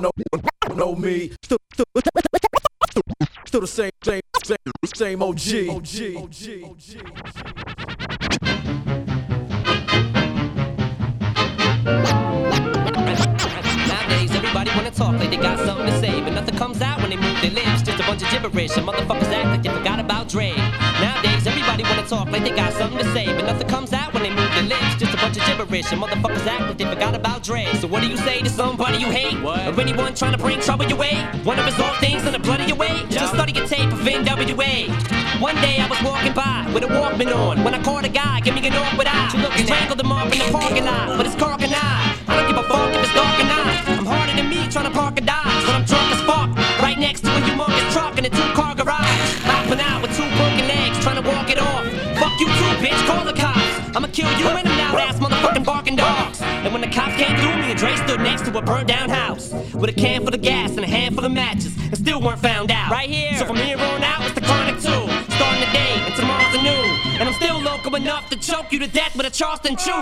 know, know me. Still, the same, same, same, same OG. OG. OG. Nowadays, everybody wanna talk like they got something to say, but nothing comes out when they move their lips. Just a bunch of gibberish, and motherfuckers act like they forgot about Dre. Nowadays, everybody wanna talk like they got something to say, but nothing comes bunch of gibberish, and motherfuckers act like they forgot about Dre. So what do you say to somebody you hate? What? Or anyone trying to bring trouble your way? Wanna resolve things in the blood of your way? Just study your tape of NWA. One day I was walking by with a Walkman on when I caught a guy, give me an awkward eye. Strangled him up in the parking lot, but it's cork and I. Dre stood next to a burnt-down house with a can full of gas and a handful of matches, and still weren't found out. Right here. So from here on out, it's the chronic two. Starting the day and tomorrow's the noon. And I'm still local enough to choke you to death with a Charleston chew.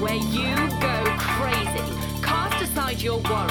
where you go crazy. Cast aside your worries.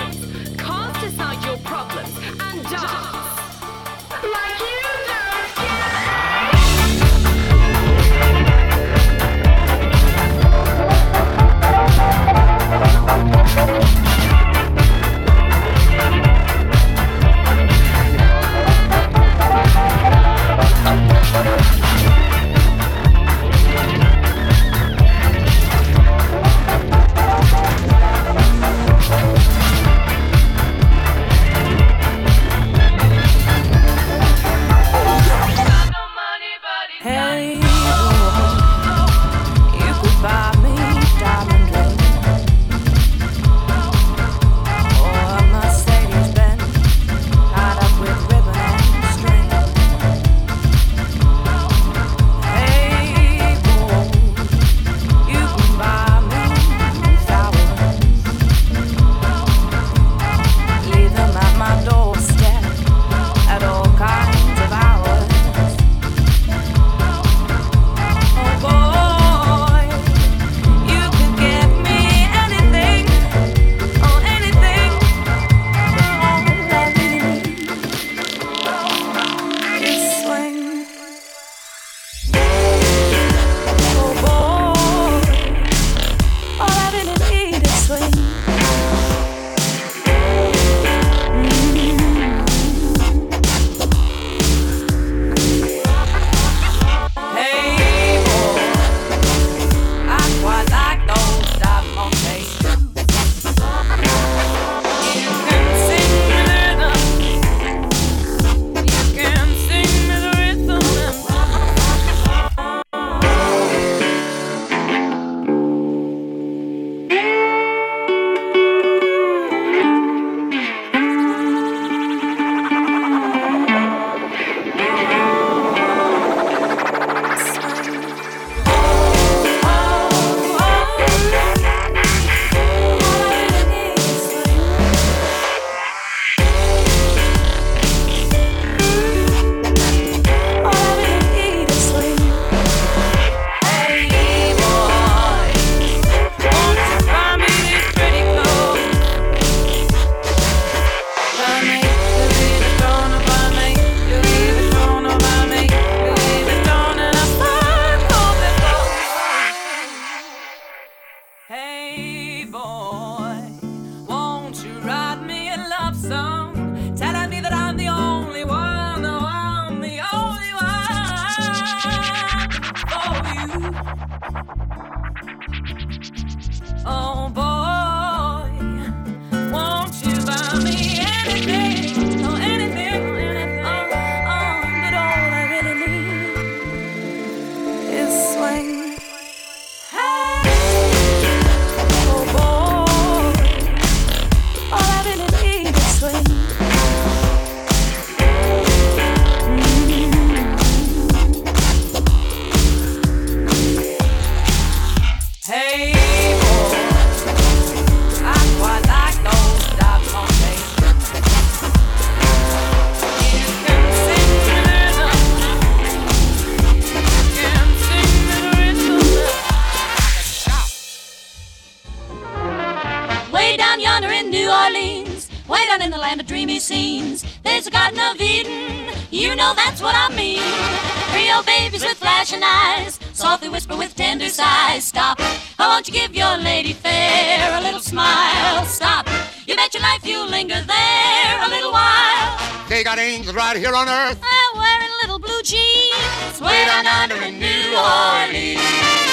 You know that's what I mean. Creole babies with flashing eyes, softly whisper with tender sighs. Stop. I want you give your lady fair a little smile. Stop. You bet your life you'll linger there a little while. They got angels right here on earth. I'm wearing little blue jeans. Way down under in New Orleans.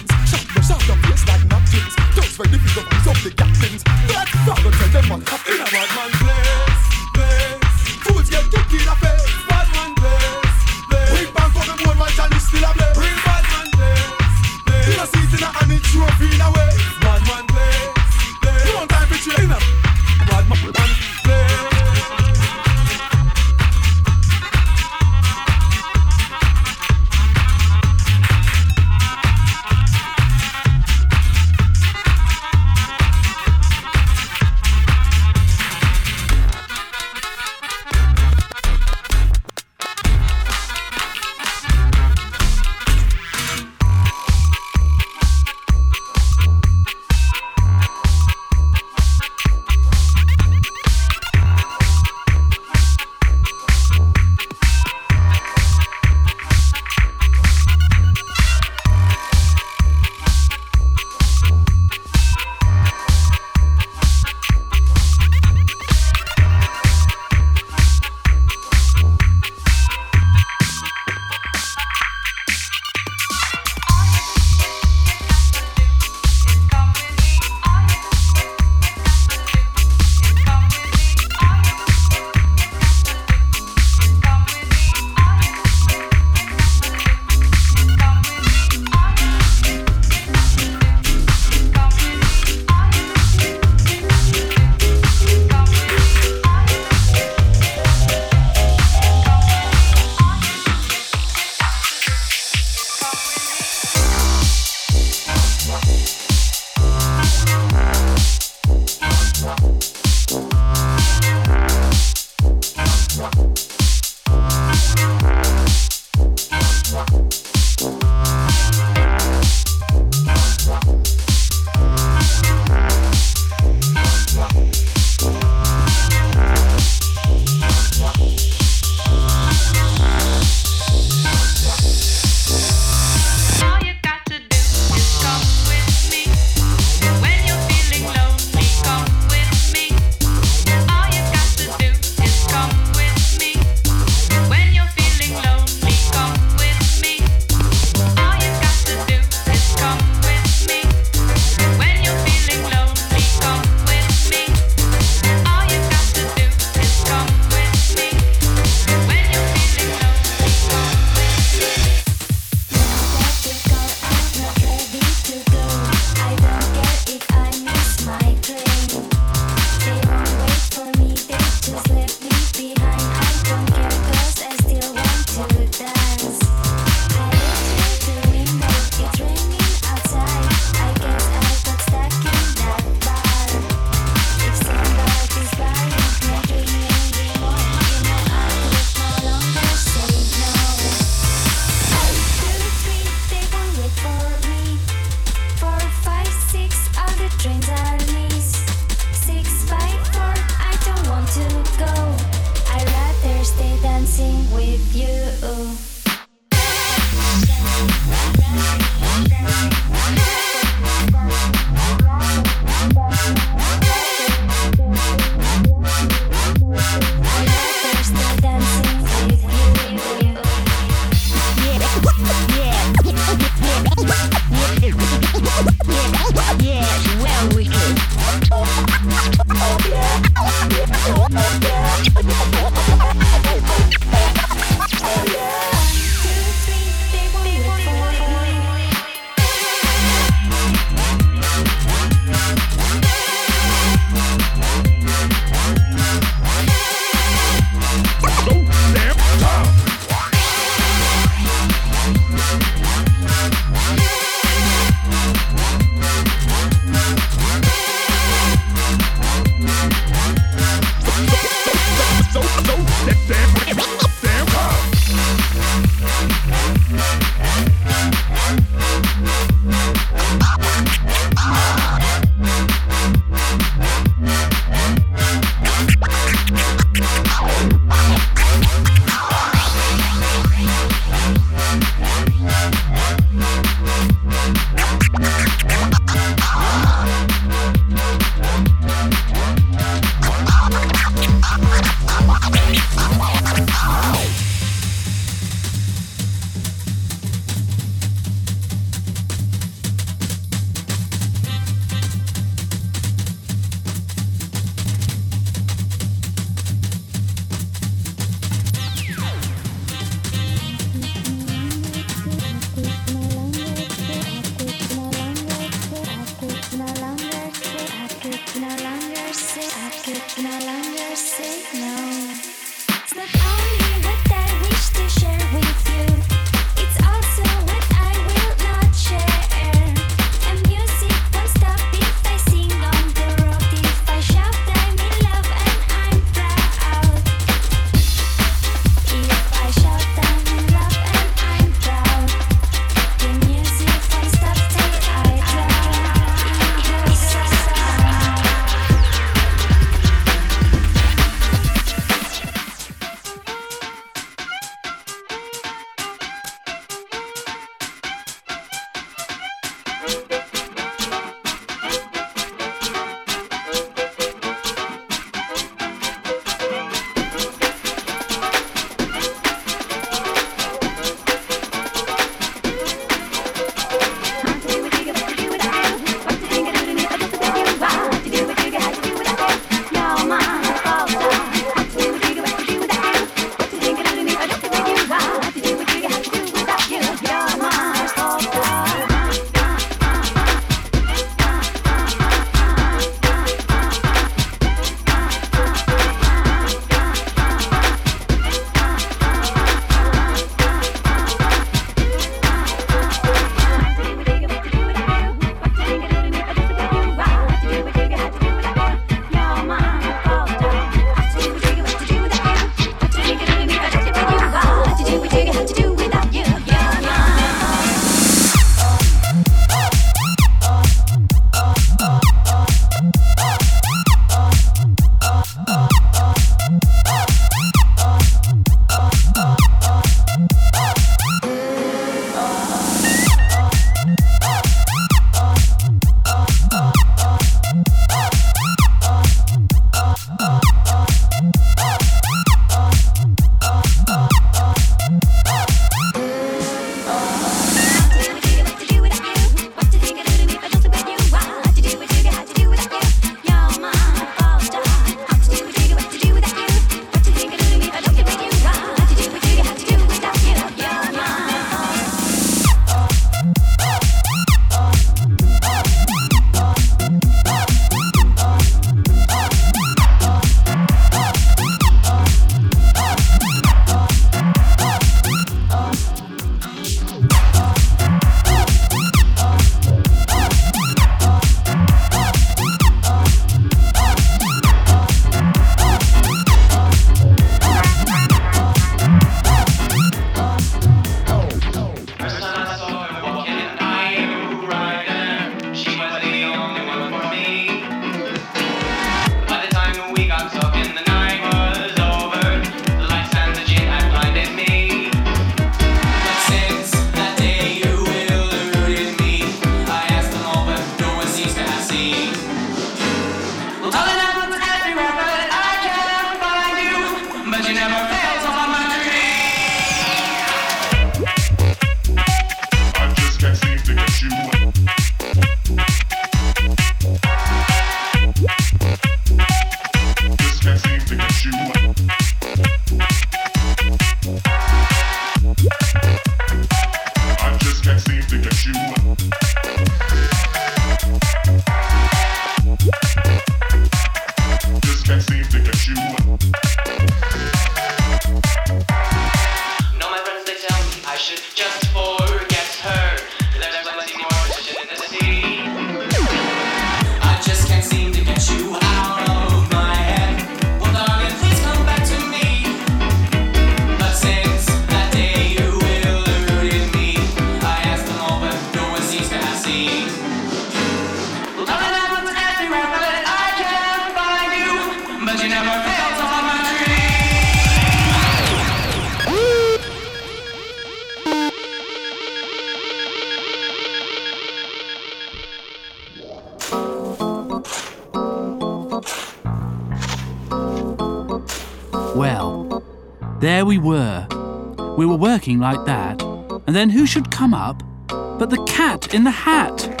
Like that, and then who should come up but the cat in the hat?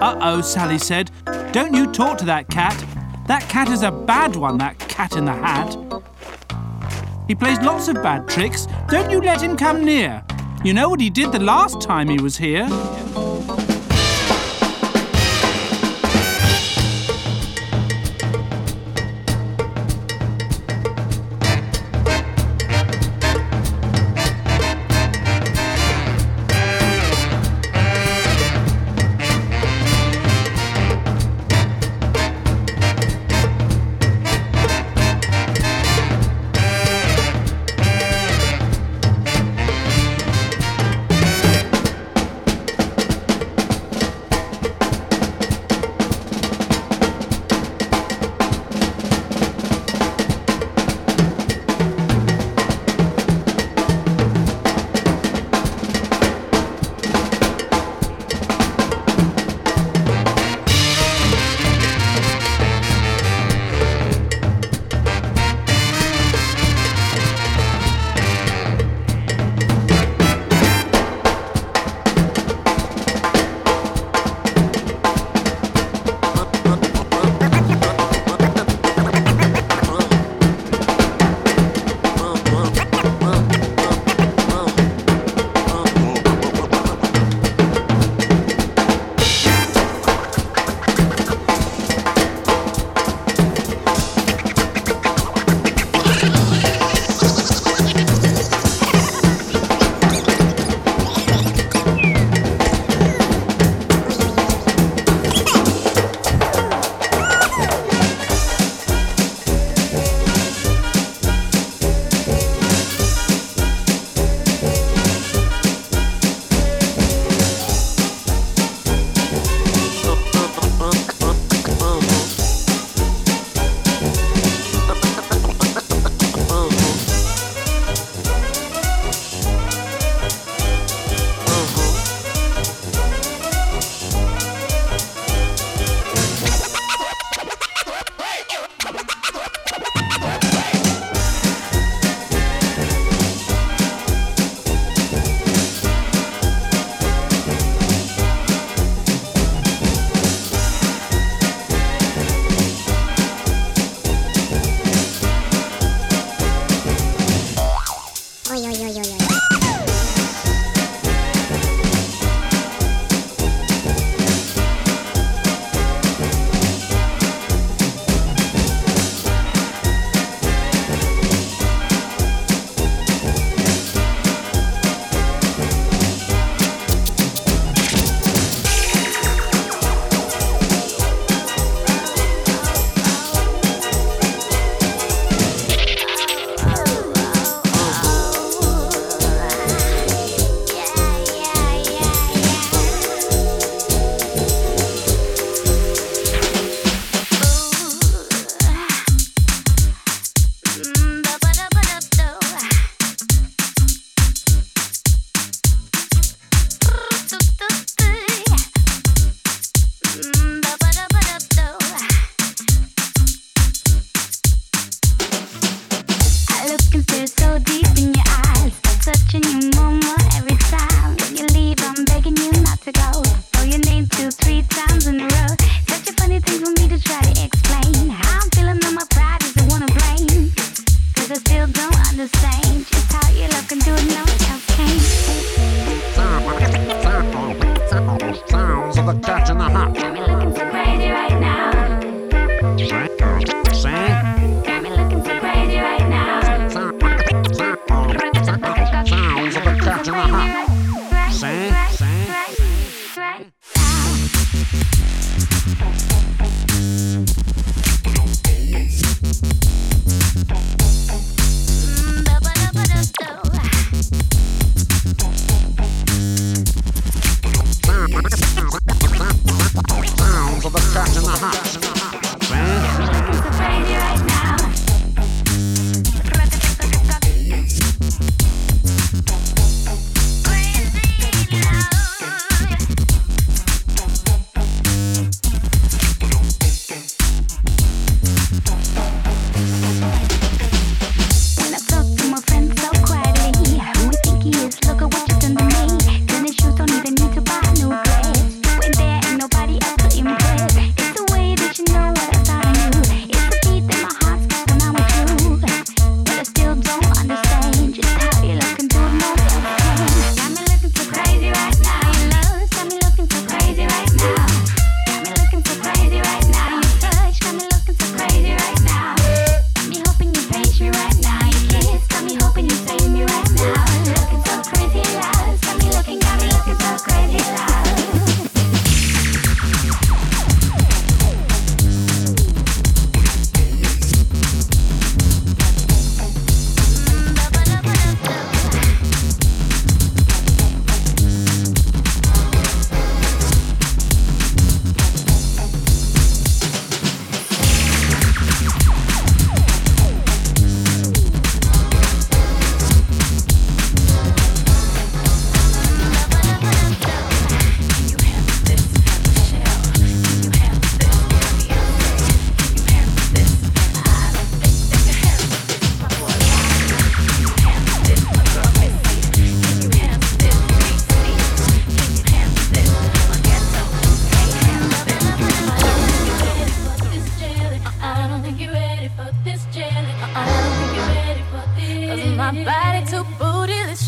Uh oh, Sally said. Don't you talk to that cat. That cat is a bad one, that cat in the hat. He plays lots of bad tricks. Don't you let him come near. You know what he did the last time he was here?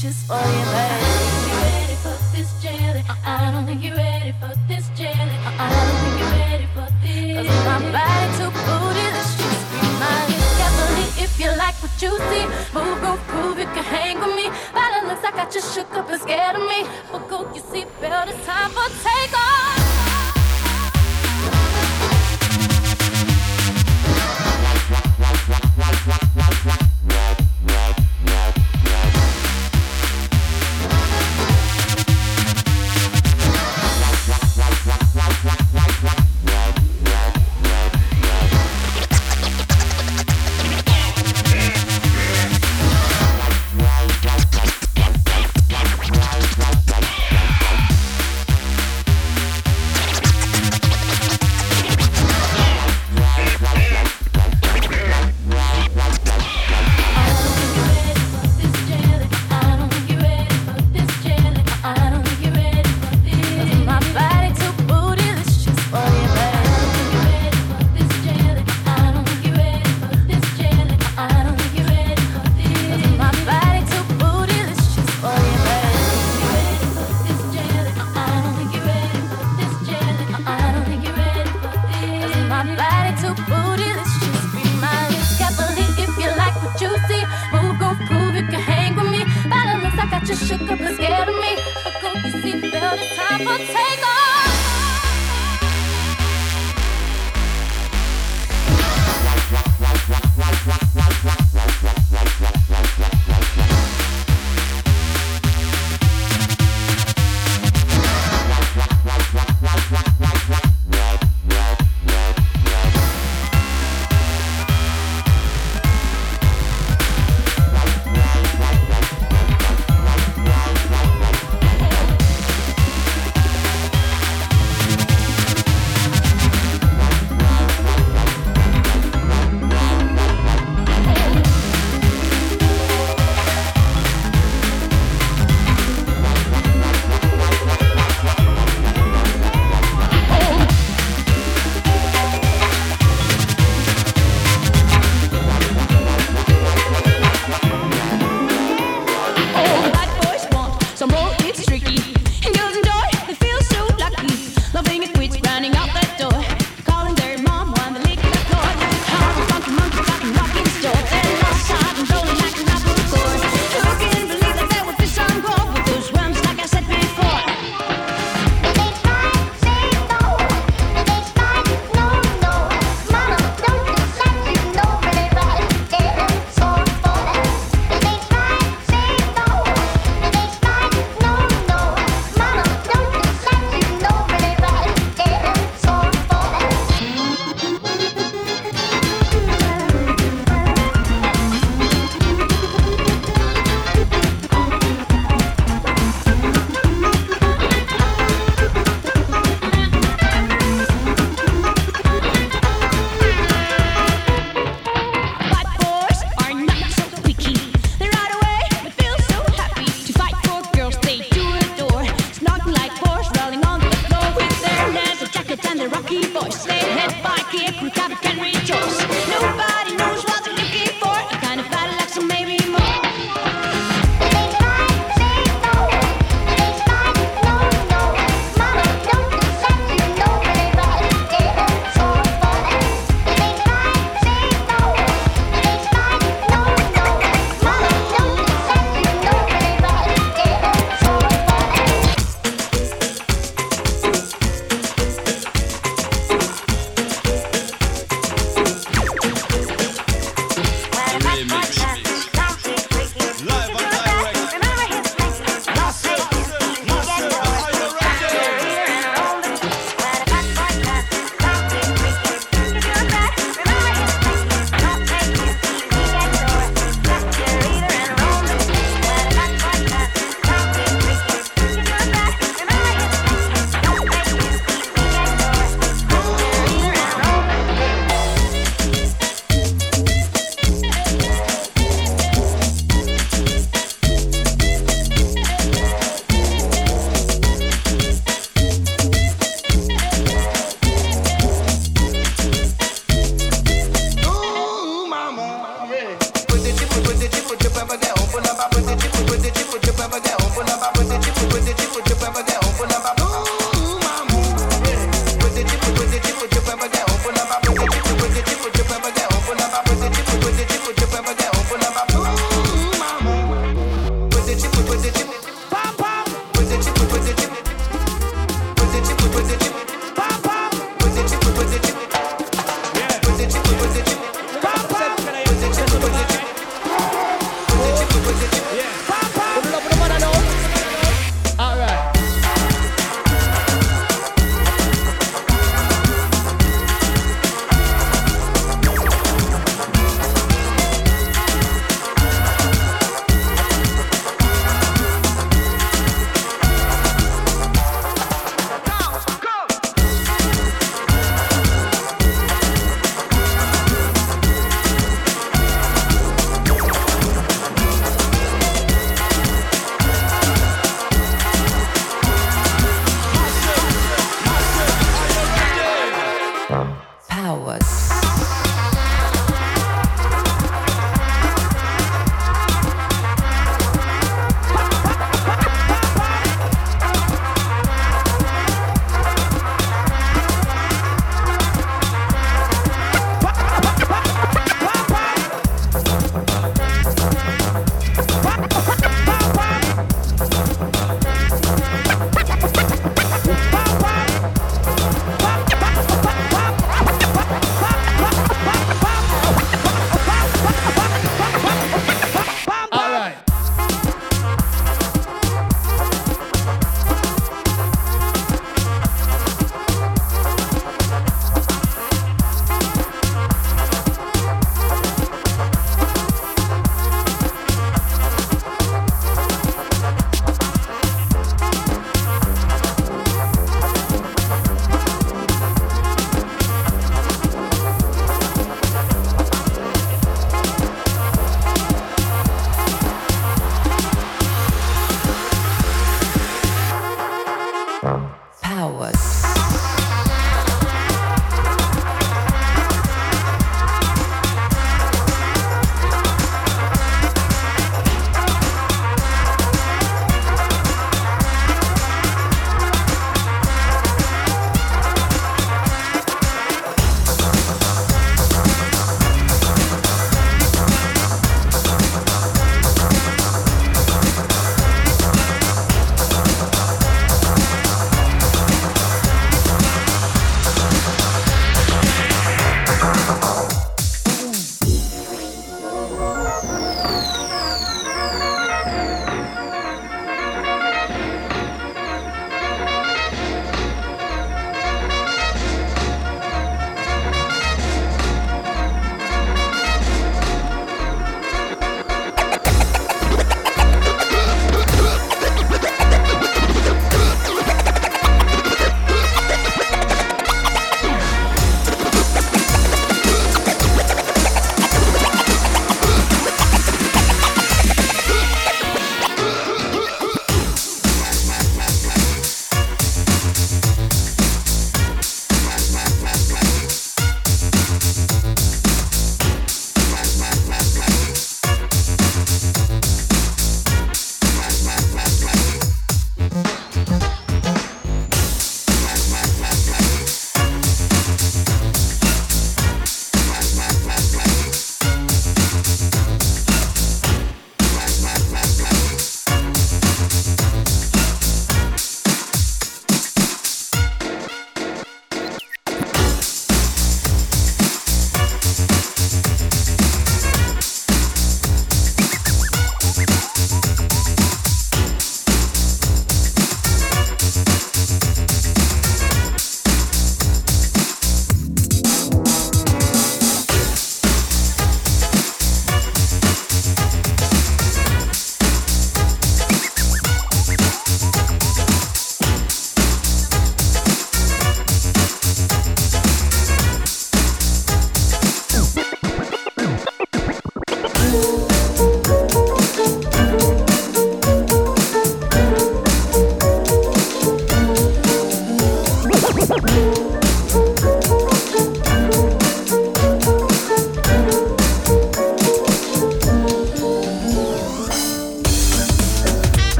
Just for you, baby. I don't think you're ready for this jelly. I don't think you're ready for this jelly. I don't think you're ready for this. Cause my body too bootylicious for you, mine. Definitely, if you like what you see, move, go prove you can hang with me. By I got you shook up and scared of me. But go, you see, belt, it's time for takeoff.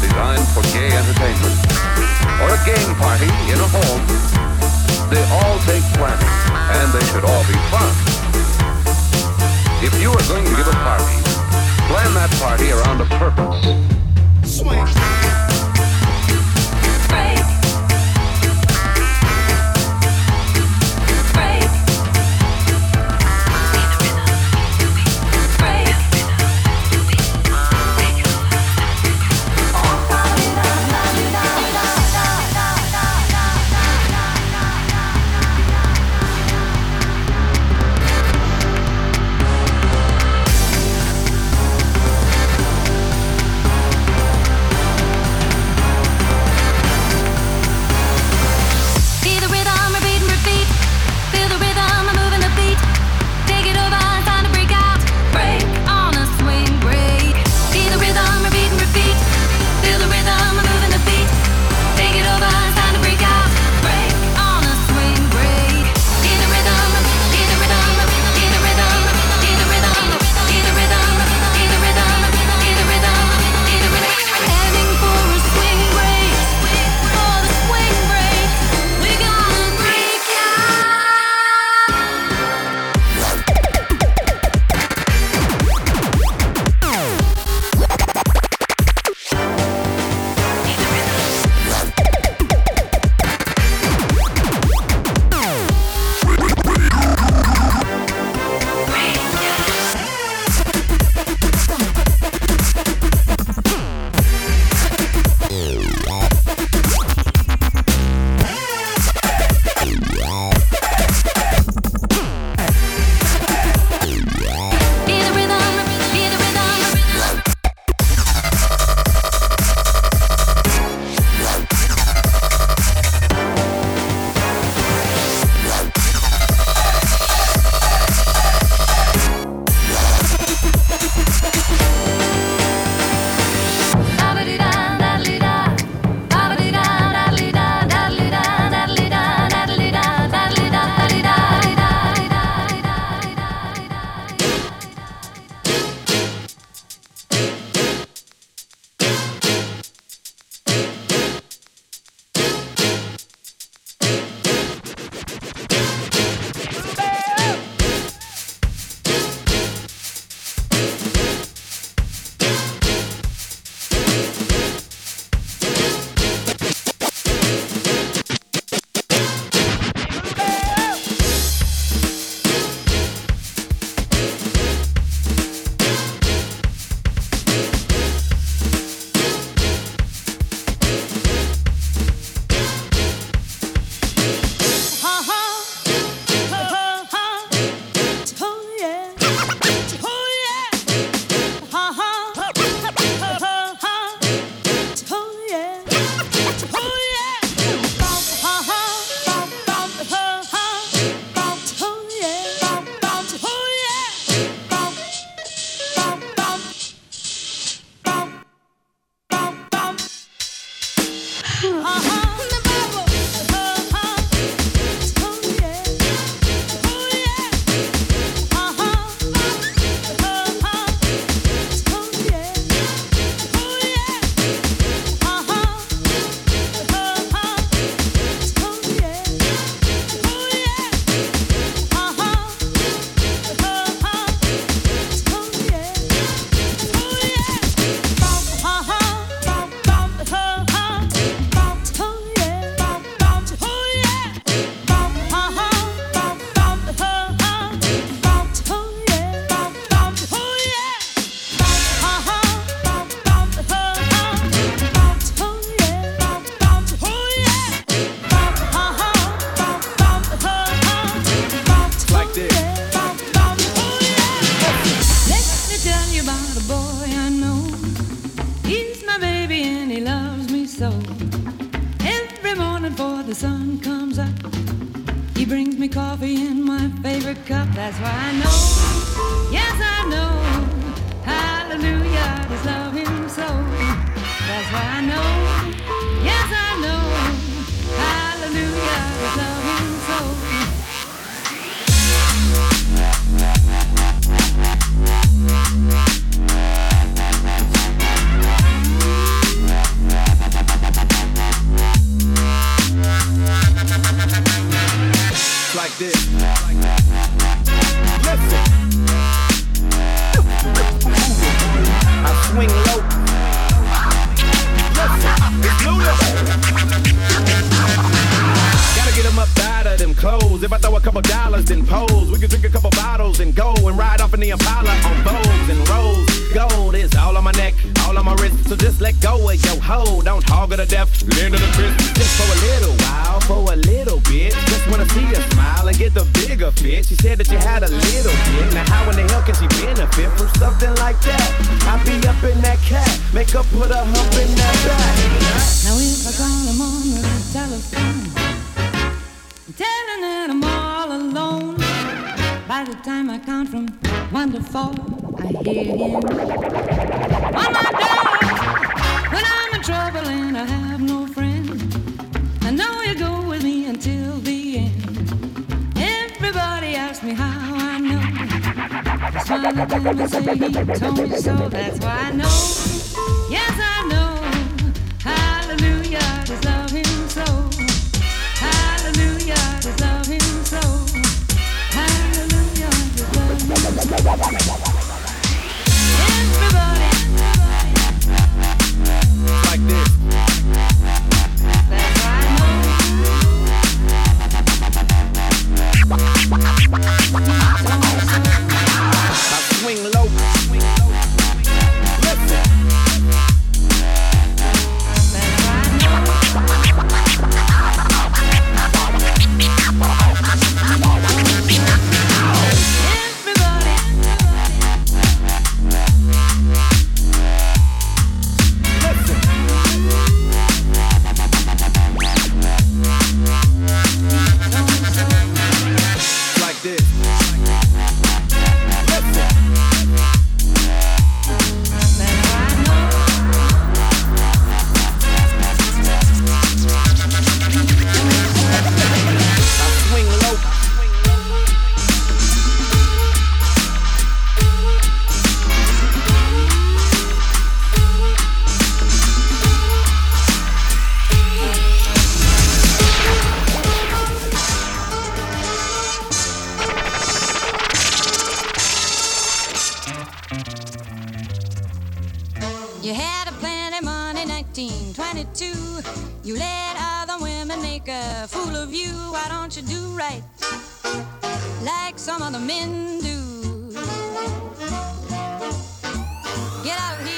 designed for gay entertainment, or a game party in a home, they all take planning, and they should all be fun. If you are going to give a party, plan that party around a purpose. Swing. something wonderful I hear him. On my dog, when I'm in trouble and I have no friend, I know you go with me until the end. Everybody asks me how I know. I smile at them and say he told me so. That's why I know. Yes, I know. Hallelujah, just love him so. Hallelujah, just love Everybody. Like this. like some other men do. Get out here.